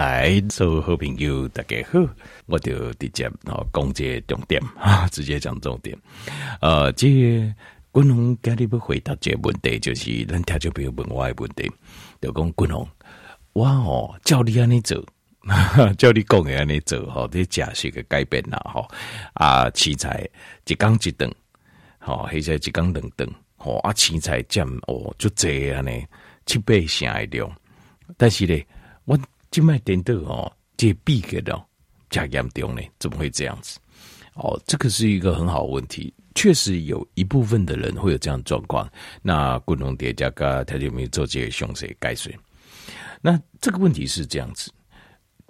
来，所有好朋友大家好，我就直接哦讲这重点啊，直接讲重点。呃，这滚红今日要回答这个问题，就是咱听众朋友问我的问题，就讲滚红，我哦叫你安尼做，叫你讲的安尼做，吼，这假设个改变啦，吼啊，青菜一缸一顿，吼，或者一缸两顿，吼啊，青菜占哦就这样呢，七八成的量，但是咧，我。静脉点的哦，这闭给的加严重呢？怎么会这样子？哦，这个是一个很好的问题，确实有一部分的人会有这样状况。那共同叠加个他就没有做这些详细概述。那这个问题是这样子：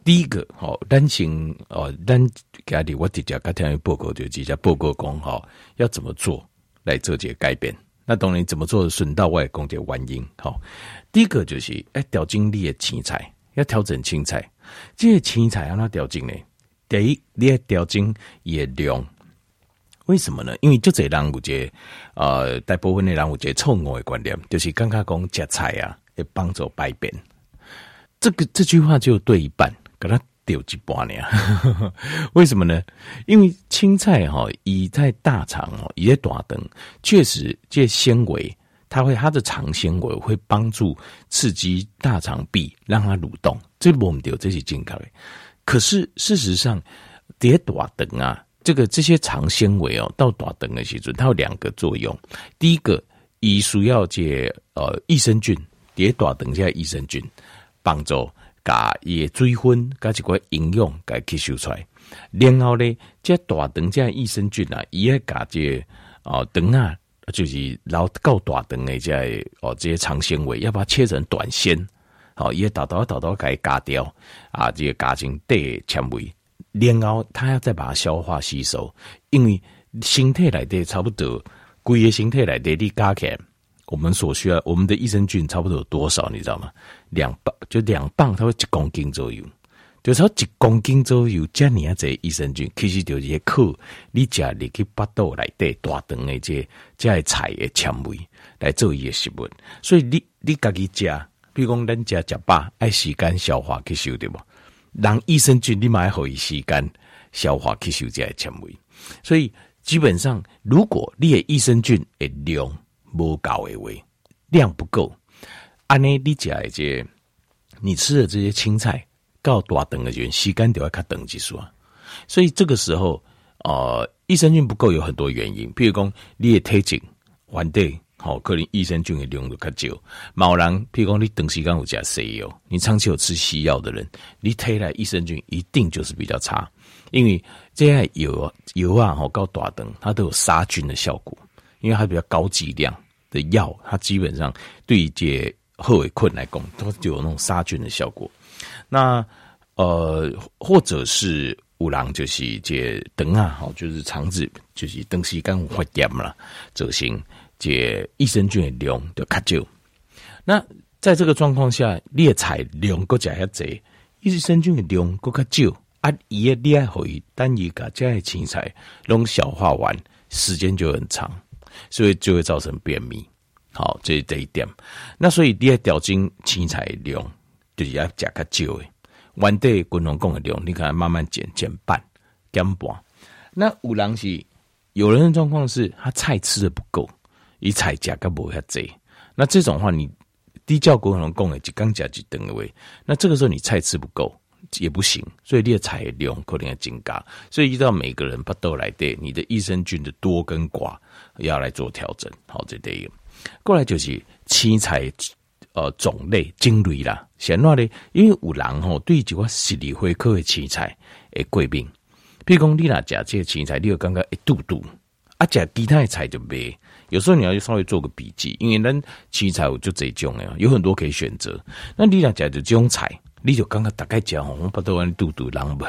第一个，哦，单行哦，单家里我直接跟天报告就直接报告讲好要怎么做来做这些改变。那当然怎么做顺道外讲这原因。好，第一个就是哎，调整你的青菜。要调整青菜，这些青菜让它调整呢？第一，你要调整也量，为什么呢？因为就这人有这呃，大部分的人有这错误的观念，就是刚刚讲吃菜啊，会帮助排便。这个这句话就对一半，给他丢一半呢？为什么呢？因为青菜哈，以在大肠哦，以在大肠，确实这纤维。它会，它的肠纤维会帮助刺激大肠壁，让它蠕动。这我们丢这些健康的。可是事实上，叠大肠啊，这个这些肠纤维哦，到大肠的时候，它有两个作用。第一个，以需要这呃益生菌，叠大肠这益生菌帮助把也水分，加几块营养给吸收出来。然后呢，这大肠这益生菌啊，也加这哦肠啊。就是老够大肠的这哦，这些长纤维要把它切成短纤，好，也打到打到给它嘎掉啊，这些嘎进带纤维，然后它要再把它消化吸收，因为身体来的差不多，规个身体来的你加起来，我们所需要我们的益生菌差不多有多少，你知道吗？两磅，就两磅，它会一公斤左右。就是一公斤左右，这样子益生菌，其实就是靠你家里去巴肚来的大肠的这这菜的纤维来做伊的食物。所以你你家己食，比如讲咱家食饱，爱时间消化吸收对不？让益生菌你买好一时间消化吸收这些纤维。所以基本上，如果你的益生菌的量不够的话，量不够，安尼你食的这你吃的这些青菜。告大肠的人，时间就要较长一数啊，所以这个时候，呃，益生菌不够有很多原因，譬如讲你也体质，反对，好，可能益生菌的量就较少。某人，譬如讲你长时间有加西药，你长期有吃西药的人，你体来益生菌一定就是比较差，因为这些油油啊，好告大肠，它都有杀菌的效果，因为它比较高剂量的药，它基本上对这后尾困来讲，它就有那种杀菌的效果。那呃，或者是有人就是这肠啊，好，就是肠子就是东西刚发炎了，造成这益生菌的量就较少。那在这个状况下，猎菜量更加要侪，益生菌的量更较少啊，伊也厉害，以单一个这些青菜拢消化完，时间就很长，所以就会造成便秘。好，这是这一点。那所以你要调整青菜量。就是要加较少的，原底滚龙贡的量，你可能慢慢减减半减半。那有人是有人的状况是，他菜吃的不够，伊菜加个不遐济。那这种话，你低叫滚龙贡诶，就刚加就等位。那这个时候你菜吃不够也不行，所以你的菜量可能要增加。所以依照每个人不都来对你的益生菌的多跟寡要来做调整。好，这第一个。过来就是青菜。呃，种类种类啦，显话呢，因为有人吼对这个十里花科的青菜会过敏，譬如讲你若食这个青菜，你有感觉一肚肚，啊，食其他的菜就没。有时候你要稍微做个笔记，因为咱青菜有就这种诶，有很多可以选择。那你若食就这种菜，你就感觉大概讲吼，我不都按肚肚，然后不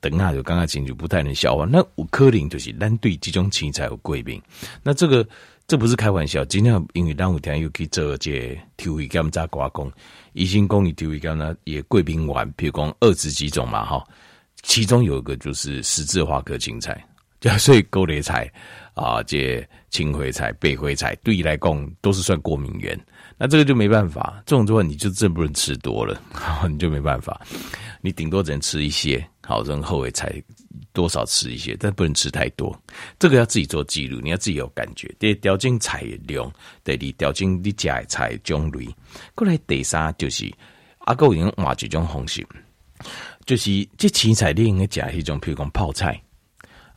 等下就刚刚进去不太能消化。那有可能就是咱对这种青菜有过敏，那这个。这不是开玩笑，今天因为端午天又去做这体位检查挂工，医生讲你体位检查也贵宾丸，比如讲二十几种嘛哈，其中有一个就是十字花科青菜，就所以高丽菜啊，这青灰菜、白灰菜对你来讲都是算过敏源。那这个就没办法，这种的话你就真不能吃多了，你就没办法，你顶多只能吃一些，好，然后尾菜多少吃一些，但不能吃太多。这个要自己做记录，你要自己有感觉。得调整菜的量，得你调整你家的菜种类。过来第三就是阿哥已经换几种方式，就是这青菜你应该加一种，譬如讲泡菜。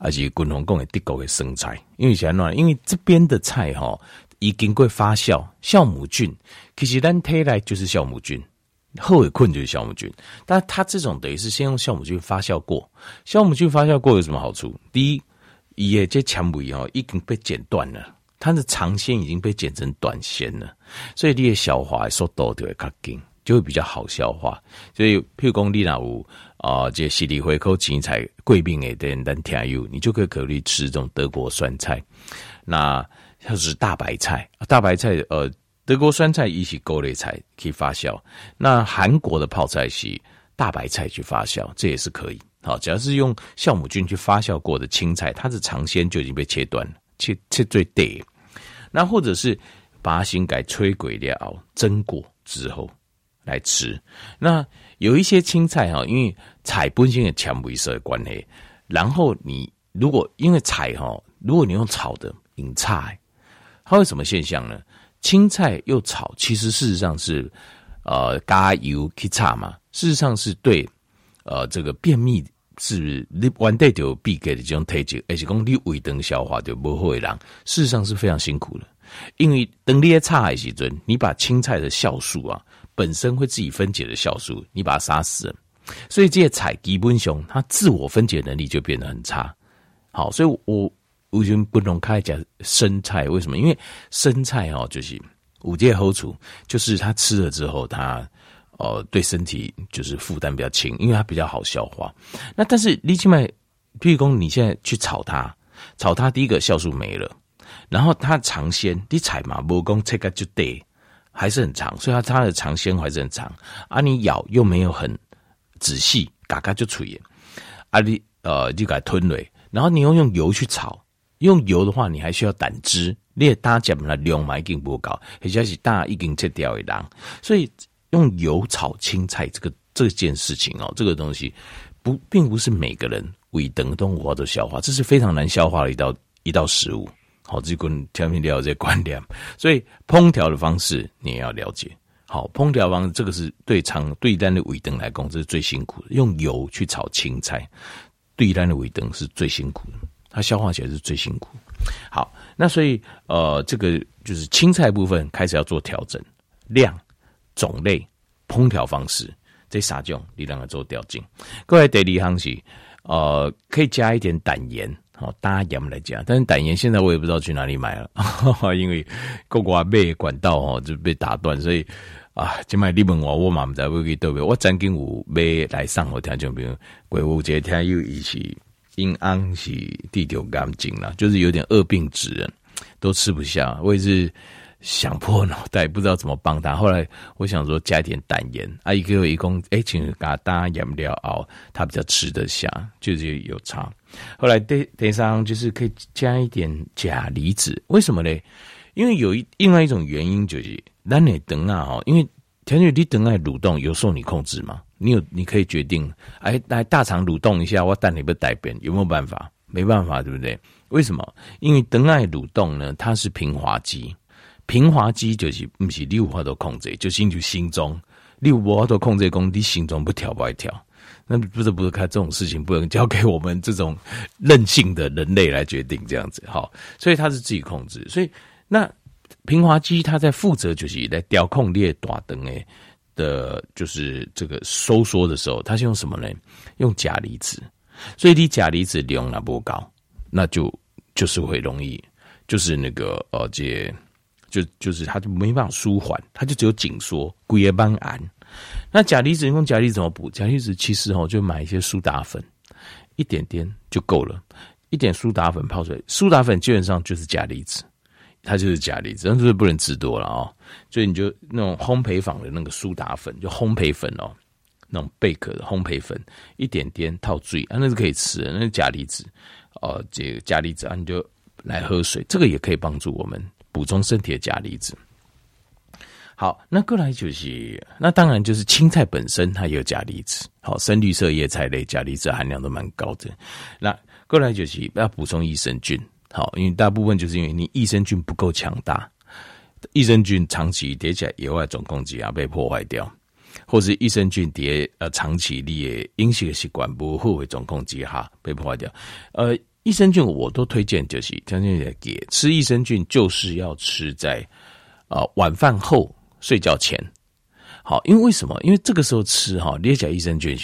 还是滚龙贡的德国的生菜，因为啥呢？因为这边的菜哈，已经过发酵，酵母菌其实咱推来就是酵母菌，后尾困就是酵母菌。但它这种等于是先用酵母菌发酵过，酵母菌发酵过有什么好处？第一，也这纤维哦已经被剪断了，它的长纤已经被剪成短纤了，所以你的消化速度就会较紧，就会比较好消化。所以，譬如讲你那有。啊，这十里回口芹菜贵宾诶，等等甜油，你就可以考虑吃这种德国酸菜。那像是大白菜，大白菜呃，德国酸菜一起勾类菜可以发酵。那韩国的泡菜是大白菜去发酵，这也是可以。好，只要是用酵母菌去发酵过的青菜，它的长纤就已经被切断了，切切最对。那或者是把它先改吹鬼料蒸过之后来吃。那有一些青菜哈，因为菜本身的纤维色的关系，然后你如果因为菜哈，如果你用炒的引菜，它会什么现象呢？青菜又炒，其实事实上是呃加油去炒嘛，事实上是对呃这个便秘是你完蛋就必给的这种体质，而且讲你胃等消化就不会让，事实上是非常辛苦的，因为等你炒的时阵，你把青菜的酵素啊。本身会自己分解的酵素，你把它杀死了，所以这些菜基本上它自我分解能力就变得很差。好，所以我我觉得不能开讲生菜，为什么？因为生菜哦，就是五戒好处，就是它吃了之后，它呃对身体就是负担比较轻，因为它比较好消化。那但是你起码，譬如说你现在去炒它，炒它第一个酵素没了，然后它长鲜，你采嘛无讲切个就对。还是很长，所以它它的长纤还是很长。啊，你咬又没有很仔细，嘎嘎就脆。啊，你呃就给它吞了，然后你又用油去炒，用油的话，你还需要胆汁，你也大家把它量嘛已经不高，而且是大已经切掉一档。所以用油炒青菜这个这件事情哦，这个东西不并不是每个人胃等动物都消化，这是非常难消化的一道一道食物。好，这跟调味料这观念，所以烹调的方式你也要了解。好，烹调方式这个是对长对单的尾灯来讲，这是最辛苦的。用油去炒青菜，对单的尾灯是最辛苦的，它消化起来是最辛苦。好，那所以呃，这个就是青菜部分开始要做调整，量、种类、烹调方式这三种你让它做调整。各位第二项是呃，可以加一点胆盐。哦，大盐来讲，但是胆盐现在我也不知道去哪里买了，因为各国被管道哦就被打断，所以啊，今买你问我，我嘛不知道会去对不对？我曾经有买来上我听就比如鬼屋节天又一起阴安是地丢干净了，就是有点恶病之人都吃不下，我也是。想破脑袋，不知道怎么帮他。后来我想说加一点胆盐，啊，一个一共哎，请给他搭盐料熬，他比较吃得下，就是有差。后来第第三就是可以加一点钾离子，为什么呢？因为有一另外一种原因就是，那你等啊哈，因为调节你等爱蠕动，有受你控制吗，你有你可以决定，哎，来大肠蠕动一下，我等你不带便，有没有办法？没办法，对不对？为什么？因为等爱蠕动呢，它是平滑肌。平滑肌就是不是你有法度控制，就是你心中你有法度控制，功你心中不跳不爱跳，那不是不是看这种事情不能交给我们这种任性的人类来决定这样子，好，所以它是自己控制，所以那平滑肌它在负责就是来调控列大灯诶的，就是这个收缩的时候，它是用什么呢？用钾离子，所以你钾离子量那不高，那就就是会容易就是那个呃这。就就是它就没办法舒缓，它就只有紧缩，骨也帮安。那钾离子用钾离子怎么补？钾离子其实哦，就买一些苏打粉，一点点就够了，一点苏打粉泡水，苏打粉基本上就是钾离子，它就是钾离子，但是不能吃多了哦。所以你就那种烘焙坊的那个苏打粉，就烘焙粉哦，那种贝壳的烘焙粉，一点点套嘴啊，那是可以吃的，那是钾离子哦，这个钾离子啊，你就来喝水，这个也可以帮助我们。补充身体的钾离子。好，那过来就是，那当然就是青菜本身它也有钾离子，好，深绿色叶菜类钾离子含量都蛮高的。那过来就是要补充益生菌，好，因为大部分就是因为你益生菌不够强大，益生菌长期叠起来野外总攻击啊被破坏掉，或是益生菌叠呃长期你的饮食习惯不好的总攻击哈被破坏掉。呃，益生菌我都推荐就是，将近给吃益生菌就是要吃在啊、呃、晚饭后。睡觉前，好，因为为什么？因为这个时候吃哈，你讲益生菌，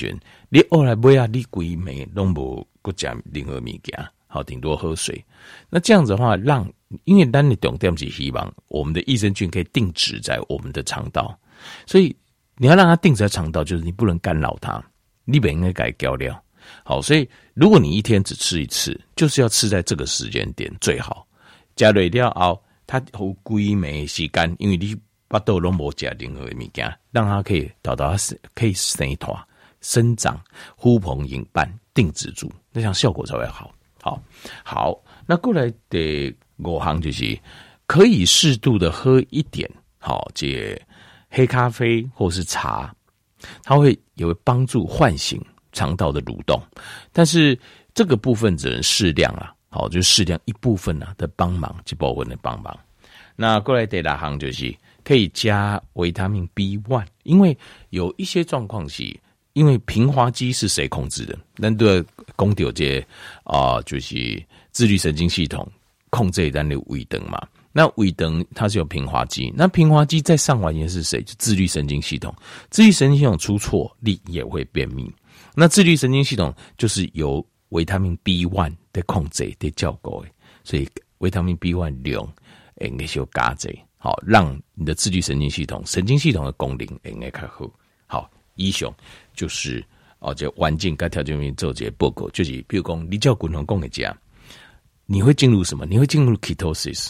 你后来不要你鬼没弄不不讲任何物件，好，顶多喝水。那这样子的话，让因为当你懂这样子希望，我们的益生菌可以定植在我们的肠道，所以你要让它定植在肠道，就是你不能干扰它，你本应该改掉料。好，所以如果你一天只吃一次，就是要吃在这个时间点最好。加了一定要熬，它好鬼没吸干，因为你。把豆龙膜加任何物件，让它可以达到它是可以生一团、生长、呼朋引伴、定植住，那样效果才会好。好，好，那过来的五行就是可以适度的喝一点，好，这黑咖啡或是茶，它会也会帮助唤醒肠道的蠕动，但是这个部分只能适量啊，好，就适量一部分啊的帮忙，就部分的帮忙。那过来第六行就是。可以加维他命 B one，因为有一些状况是，因为平滑肌是谁控制的？那对宫调节啊，就是自律神经系统控制咱的尾灯嘛。那尾灯它是有平滑肌，那平滑肌在上完也是谁？就自律神经系统。自律神经系统出错，力也会便秘。那自律神经系统就是由维他命 B one 的控制的照顾的，所以维他命 B one 量应该是要加侪。好，让你的自律神经系统、神经系统的功能应该较好。好，以上就是哦，这环境跟条件面做这些报告，就是比如讲，你叫滚筒工的家，你会进入什么？你会进入 ketosis，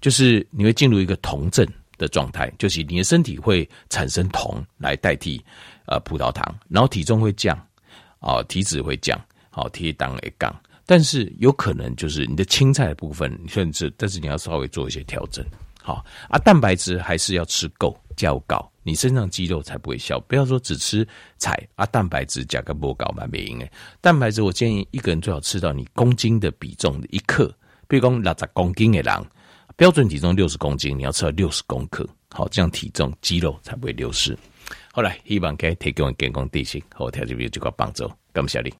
就是你会进入一个酮症的状态，就是你的身体会产生酮来代替呃葡萄糖，然后体重会降，啊，体脂会降，好，体当会降，但是有可能就是你的青菜的部分，甚至但是你要稍微做一些调整。好啊，蛋白质还是要吃够，较高，你身上肌肉才不会消。不要说只吃菜啊，蛋白质加个不高蛮没用诶。蛋白质我建议一个人最好吃到你公斤的比重的一克，比如讲六十公斤的人，标准体重六十公斤，你要吃到六十公克，好，这样体重肌肉才不会流失。后来希望可以提供健康地形，好，条件比就个帮助，感谢你。